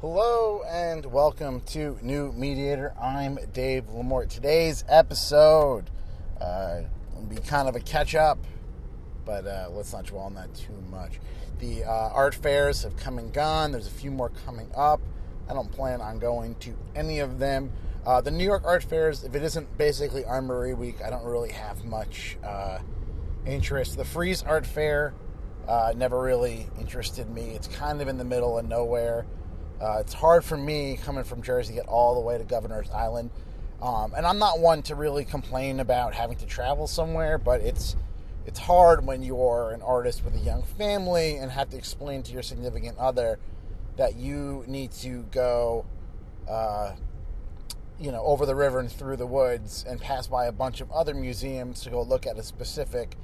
Hello and welcome to New Mediator. I'm Dave Lamort. Today's episode uh, will be kind of a catch up, but uh, let's not dwell on that too much. The uh, art fairs have come and gone. There's a few more coming up. I don't plan on going to any of them. Uh, the New York art fairs, if it isn't basically Armory Week, I don't really have much uh, interest. The Frieze Art Fair uh, never really interested me. It's kind of in the middle of nowhere. Uh, it's hard for me coming from Jersey to get all the way to Governor's Island. Um, and I'm not one to really complain about having to travel somewhere, but it's it's hard when you're an artist with a young family and have to explain to your significant other that you need to go, uh, you know, over the river and through the woods and pass by a bunch of other museums to go look at a specific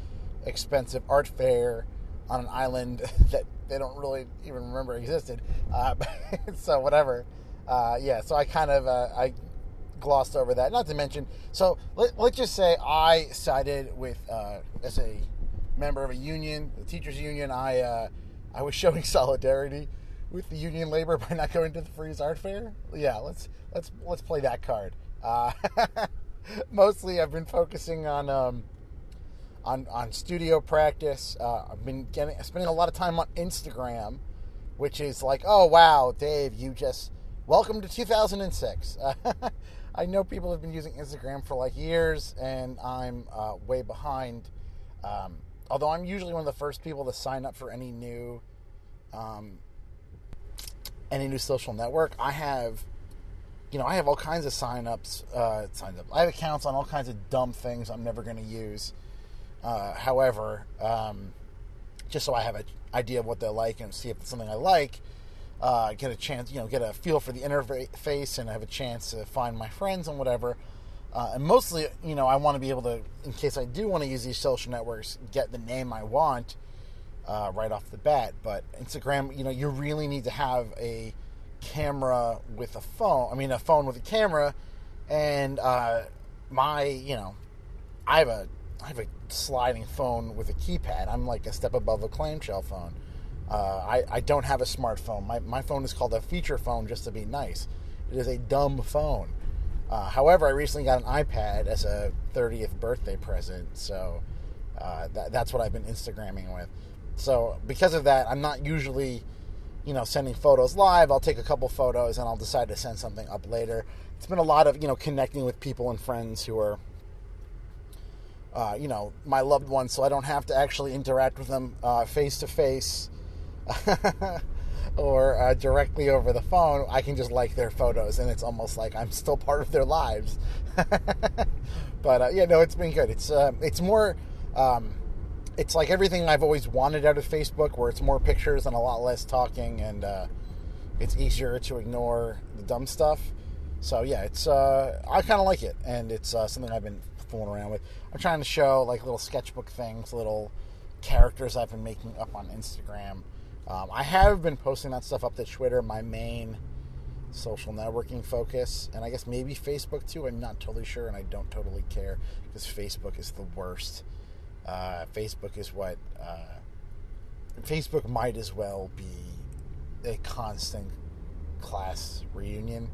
expensive art fair on an island that they don't really even remember existed. Uh, so whatever. Uh, yeah, so I kind of uh, I glossed over that. Not to mention, so let, us just say I sided with uh, as a member of a union, the teachers union. I uh, I was showing solidarity with the union labor by not going to the Frieze Art Fair. Yeah, let's let's let's play that card. Mostly, I've been focusing on. Um, on, on studio practice. Uh, I've been getting spending a lot of time on Instagram, which is like, oh wow, Dave, you just welcome to 2006. I know people have been using Instagram for like years, and I'm uh, way behind. Um, although I'm usually one of the first people to sign up for any new, um, any new social network. I have, you know, I have all kinds of signups. Uh, signs up. I have accounts on all kinds of dumb things I'm never going to use. Uh, however, um, just so I have an idea of what they're like and see if it's something I like, uh, get a chance, you know, get a feel for the interface and have a chance to find my friends and whatever. Uh, and mostly, you know, I want to be able to, in case I do want to use these social networks, get the name I want uh, right off the bat. But Instagram, you know, you really need to have a camera with a phone. I mean, a phone with a camera. And uh, my, you know, I have a I have a sliding phone with a keypad. I'm like a step above a clamshell phone. Uh, I, I don't have a smartphone. My, my phone is called a feature phone just to be nice. It is a dumb phone. Uh, however, I recently got an iPad as a 30th birthday present, so uh, that, that's what I've been Instagramming with. So because of that, I'm not usually, you know, sending photos live. I'll take a couple photos and I'll decide to send something up later. It's been a lot of you know connecting with people and friends who are uh, you know, my loved ones, so I don't have to actually interact with them face to face or uh, directly over the phone. I can just like their photos, and it's almost like I'm still part of their lives. but uh, yeah, no, it's been good. It's uh, it's more. Um, it's like everything I've always wanted out of Facebook, where it's more pictures and a lot less talking, and uh, it's easier to ignore the dumb stuff. So yeah, it's uh, I kind of like it, and it's uh, something I've been fooling around with. I'm trying to show like little sketchbook things, little characters I've been making up on Instagram. Um, I have been posting that stuff up to Twitter, my main social networking focus, and I guess maybe Facebook too. I'm not totally sure, and I don't totally care because Facebook is the worst. Uh, Facebook is what uh, Facebook might as well be a constant class reunion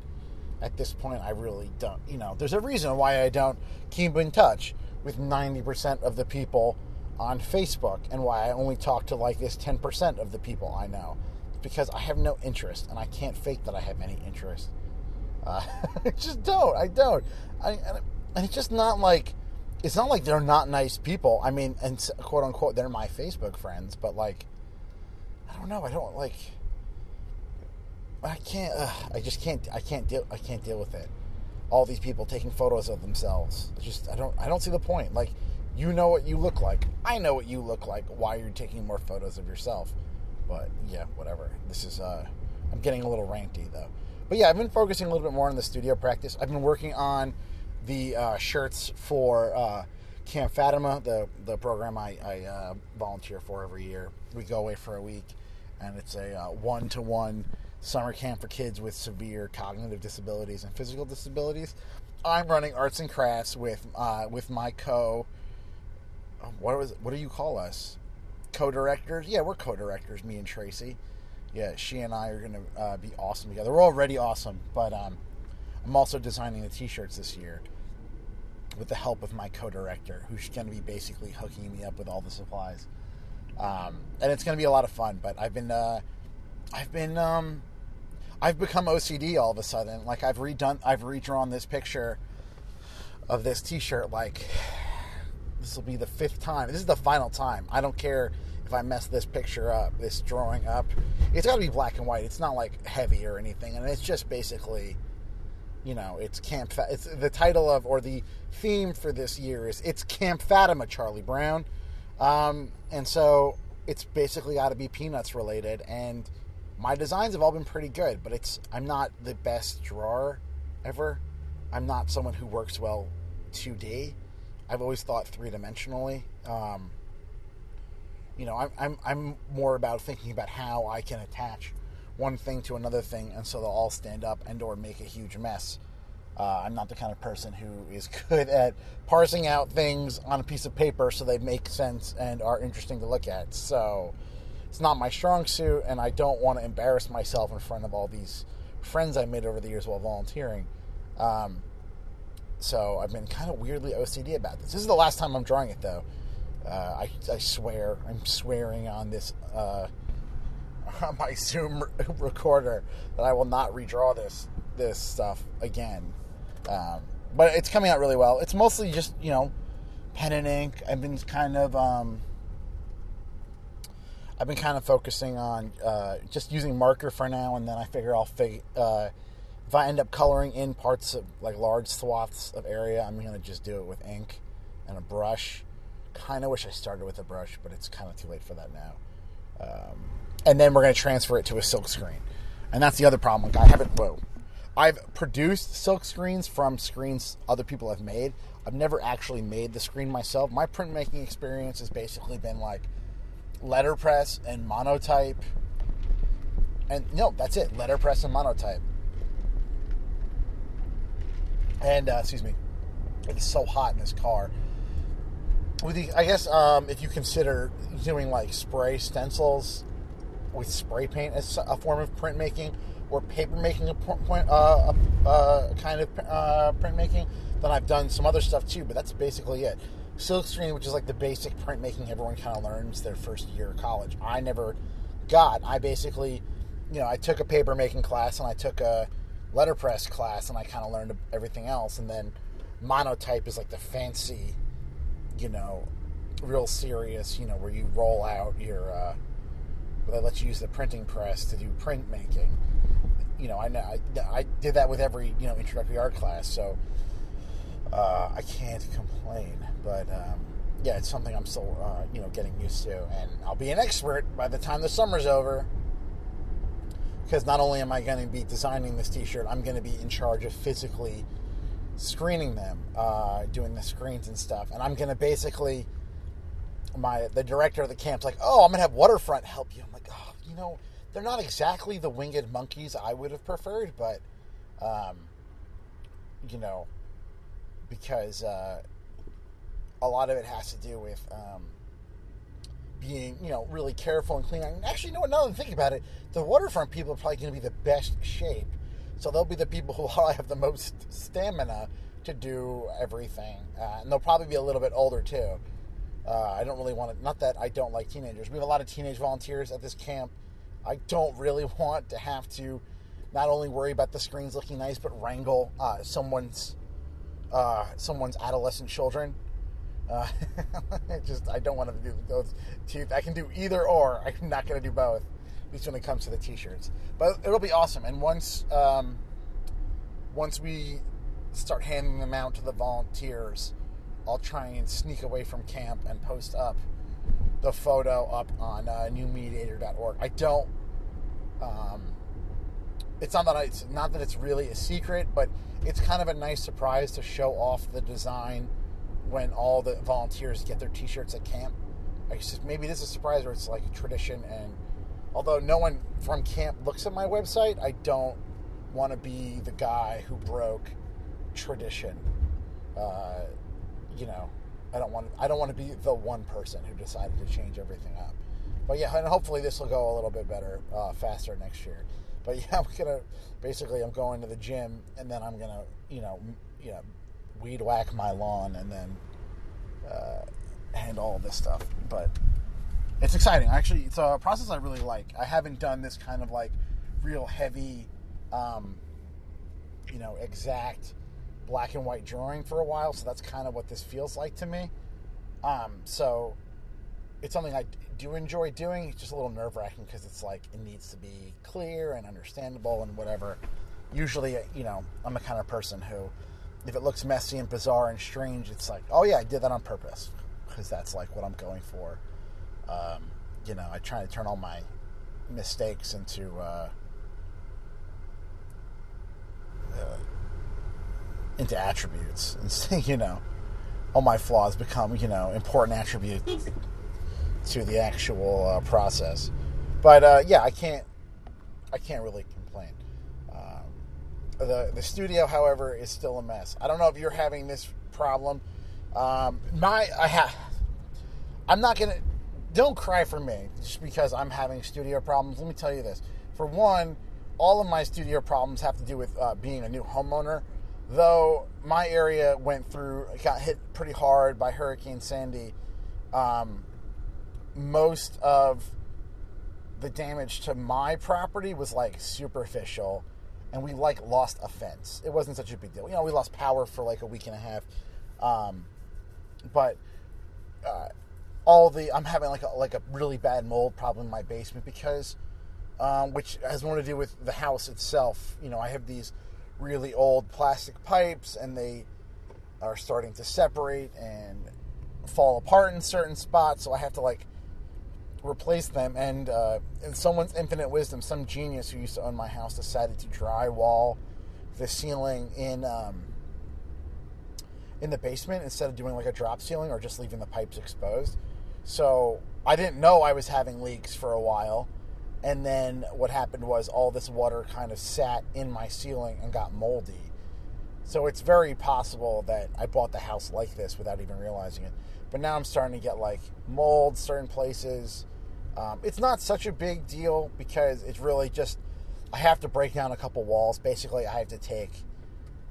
at this point, I really don't. You know, there's a reason why I don't keep in touch with 90% of the people on Facebook and why I only talk to like this 10% of the people I know. It's because I have no interest and I can't fake that I have any interest. Uh, I just don't. I don't. I, and it's just not like, it's not like they're not nice people. I mean, and quote unquote, they're my Facebook friends, but like, I don't know. I don't like I can't. Uh, I just can't. I can't deal. I can't deal with it. All these people taking photos of themselves. It's just I don't. I don't see the point. Like, you know what you look like. I know what you look like. Why you're taking more photos of yourself? But yeah, whatever. This is. uh I'm getting a little ranty though. But yeah, I've been focusing a little bit more on the studio practice. I've been working on the uh, shirts for uh, Camp Fatima, the the program I, I uh, volunteer for every year. We go away for a week, and it's a one to one summer camp for kids with severe cognitive disabilities and physical disabilities. I'm running arts and crafts with uh, with my co. What was what do you call us? Co-directors? Yeah, we're co-directors. Me and Tracy. yeah, she and I are going to uh, be awesome together. We're already awesome, but um, I'm also designing the T-shirts this year with the help of my co-director, who's going to be basically hooking me up with all the supplies. Um, and it's going to be a lot of fun. But I've been, uh, I've been, um, I've become OCD all of a sudden. Like I've redone, I've redrawn this picture of this T-shirt. Like this will be the fifth time. This is the final time. I don't care if I mess this picture up, this drawing up. It's got to be black and white. It's not like heavy or anything, and it's just basically, you know, it's Camp. Fa- it's the title of or the theme for this year is it's Camp Fatima, Charlie Brown, um, and so it's basically got to be peanuts related. And my designs have all been pretty good, but it's I'm not the best drawer ever. I'm not someone who works well 2D. I've always thought three dimensionally. Um, you know, I'm, I'm, I'm more about thinking about how I can attach one thing to another thing and so they'll all stand up and or make a huge mess. Uh, I'm not the kind of person who is good at parsing out things on a piece of paper so they make sense and are interesting to look at. So it's not my strong suit, and I don't want to embarrass myself in front of all these friends I made over the years while volunteering. Um, so I've been kind of weirdly OCD about this. This is the last time I'm drawing it, though. Uh, I, I, swear, I'm swearing on this uh, on my Zoom recorder that I will not redraw this this stuff again. Um, but it's coming out really well. It's mostly just you know pen and ink. I've been kind of um, I've been kind of focusing on uh, just using marker for now, and then I figure I'll uh, if I end up coloring in parts of like large swaths of area, I'm gonna just do it with ink and a brush kind of wish I started with a brush, but it's kind of too late for that now. Um, and then we're to transfer it to a silk screen. And that's the other problem. Like I haven't, whoa. I've produced silk screens from screens other people have made. I've never actually made the screen myself. My printmaking experience has basically been like letterpress and monotype. And no, that's it. Letterpress and monotype. And, uh, excuse me, it's so hot in this car with the, I guess um, if you consider doing like spray stencils with spray paint as a form of printmaking, or paper making a point, uh, a kind of uh, printmaking, then I've done some other stuff too. But that's basically it. Silkscreen, which is like the basic printmaking everyone kind of learns their first year of college. I never got. I basically, you know, I took a paper making class and I took a letterpress class and I kind of learned everything else. And then monotype is like the fancy you know, real serious, you know, where you roll out your, uh, where they let you use the printing press to do printmaking. You know, I know I, I did that with every you know introductory art class, so uh, I can't complain. But um, yeah, it's something I'm still uh, you know getting used to, and I'll be an expert by the time the summer's over. Because not only am I going to be designing this T-shirt, I'm going to be in charge of physically screening them, uh, doing the screens and stuff. And I'm going to basically, my the director of the camp's like, oh, I'm going to have Waterfront help you. I'm like, oh, you know, they're not exactly the winged monkeys I would have preferred, but, um, you know, because uh, a lot of it has to do with um, being, you know, really careful and clean. And actually, you know what? Now that I about it, the Waterfront people are probably going to be the best shape so they'll be the people who have the most stamina to do everything. Uh, and they'll probably be a little bit older too. Uh, I don't really want to, not that I don't like teenagers. We have a lot of teenage volunteers at this camp. I don't really want to have to not only worry about the screens looking nice, but wrangle uh, someone's uh, someone's adolescent children. Uh, just I don't want to do those two. I can do either or. I'm not going to do both at least when it comes to the t-shirts. But it'll be awesome. And once um, once we start handing them out to the volunteers, I'll try and sneak away from camp and post up the photo up on uh, newmediator.org. I don't. Um, it's not that it's not that it's really a secret, but it's kind of a nice surprise to show off the design when all the volunteers get their T-shirts at camp. I maybe this is a surprise or it's like a tradition and although no one from camp looks at my website, I don't want to be the guy who broke tradition. Uh, you know, I don't want I don't want to be the one person who decided to change everything up. but yeah, and hopefully this will go a little bit better, uh, faster next year. But yeah, I'm gonna basically I'm going to the gym and then I'm gonna you know you know weed whack my lawn and then uh, handle all this stuff. But it's exciting. Actually, it's a process I really like. I haven't done this kind of like real heavy, um, you know, exact black and white drawing for a while. So that's kind of what this feels like to me. Um, so it's something I do enjoy doing. It's just a little nerve wracking because it's like it needs to be clear and understandable and whatever. Usually, you know, I'm the kind of person who, if it looks messy and bizarre and strange, it's like, oh yeah, I did that on purpose because that's like what I'm going for. Um, you know, I try to turn all my mistakes into uh, uh, into attributes, and see, you know, all my flaws become you know important attributes to the actual uh, process. But uh, yeah, I can't I can't really complain. Um, the the studio, however, is still a mess. I don't know if you're having this problem. Um, my I have. I'm not gonna. Don't cry for me just because I'm having studio problems. Let me tell you this. For one, all of my studio problems have to do with uh, being a new homeowner. Though my area went through, got hit pretty hard by Hurricane Sandy. Um, most of the damage to my property was like superficial and we like lost a fence. It wasn't such a big deal. You know we lost power for like a week and a half um, but uh, all the i'm having like a, like a really bad mold problem in my basement because um, which has more to do with the house itself. You know i have these really old plastic pipes and they are starting to separate and fall apart in certain spots so i have to like replace them. And uh, in someone's infinite wisdom, some genius who used to own my house decided to drywall the ceiling in um, in the basement instead of doing like a drop ceiling or just leaving the pipes exposed. So I didn't know I was having leaks for a while. And then what happened was all this water kind of sat in my ceiling and got moldy. So it's very possible that I bought the house like this without even realizing it. But now I'm starting to get like mold certain places. Um, it's not such a big deal because it's really just I have to break down a couple walls. Basically, I have to take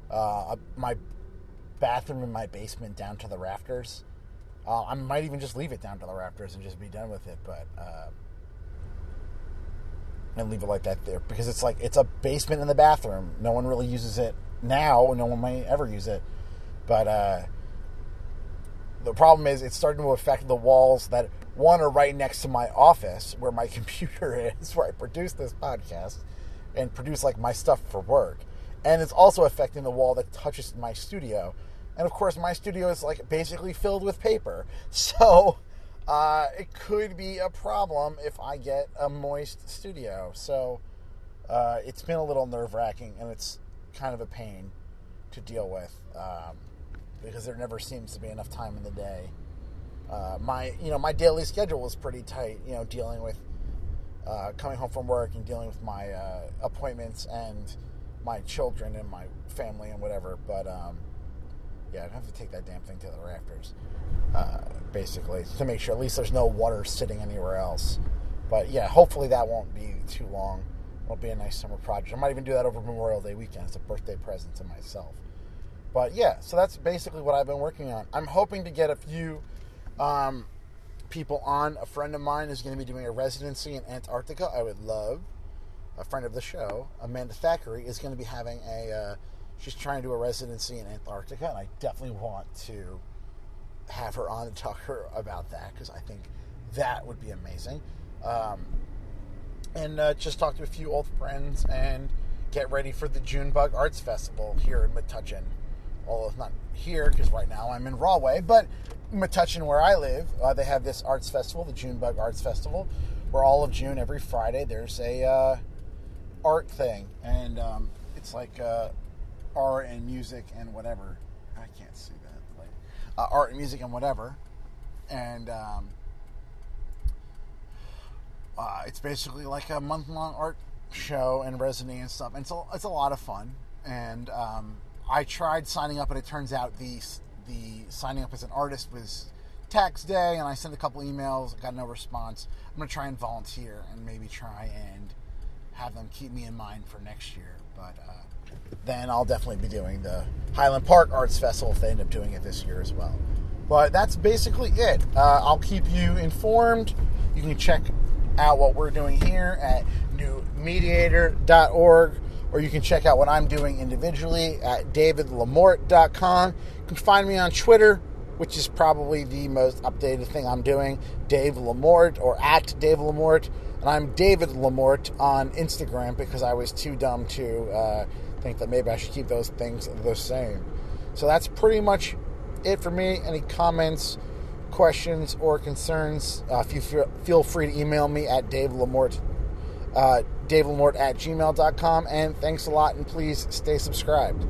uh, my bathroom in my basement down to the rafters. Uh, I might even just leave it down to the rafters and just be done with it, but uh, and leave it like that there because it's like it's a basement in the bathroom. No one really uses it now. No one may ever use it, but uh, the problem is it's starting to affect the walls that one are right next to my office where my computer is, where I produce this podcast and produce like my stuff for work. And it's also affecting the wall that touches my studio. And of course, my studio is like basically filled with paper. So uh, it could be a problem if I get a moist studio. So uh, it's been a little nerve wracking and it's kind of a pain to deal with um, because there never seems to be enough time in the day uh, my you know my daily schedule was pretty tight. You know, dealing with uh, coming home from work and dealing with my uh, appointments and my children and my family and whatever. But um, yeah, I'd have to take that damn thing to the rafters, uh, basically, to make sure at least there's no water sitting anywhere else. But yeah, hopefully that won't be too long. It'll be a nice summer project. I might even do that over Memorial Day weekend as a birthday present to myself. But yeah, so that's basically what I've been working on. I'm hoping to get a few um, people on. A friend of mine is going to be doing a residency in Antarctica. I would love a friend of the show, Amanda Thackeray, is going to be having a. Uh, she's trying to do a residency in Antarctica, and I definitely want to have her on and talk her about that because I think that would be amazing. Um, and uh, just talk to a few old friends and get ready for the Junebug Arts Festival here in Metuchen. Although it's not here because right now I'm in Rahway, but Metuchen, where I live, uh, they have this arts festival, the Junebug Arts Festival, where all of June, every Friday, there's a uh, art thing, and um, it's like uh, art and music and whatever. I can't see that. Like, uh, art and music and whatever, and um, uh, it's basically like a month long art show and residency and stuff. And it's a, it's a lot of fun. And um, I tried signing up, and it turns out the the signing up as an artist was Tax Day and I sent a couple emails, got no response. I'm to try and volunteer and maybe try and have them keep me in mind for next year. But uh, then I'll definitely be doing the Highland Park Arts Festival if they end up doing it this year as well. But that's basically it. Uh, I'll keep you informed. You can check out what we're doing here at newmediator.org, or you can check out what I'm doing individually at davidlamort.com. You can find me on Twitter, which is probably the most updated thing I'm doing, Dave Lamort, or at Dave Lamort. And I'm David Lamort on Instagram because I was too dumb to uh, think that maybe I should keep those things the same. So that's pretty much it for me. Any comments, questions, or concerns, uh, if you feel, feel free to email me at Dave Lamort, uh, Dave Lamort at gmail.com. And thanks a lot, and please stay subscribed.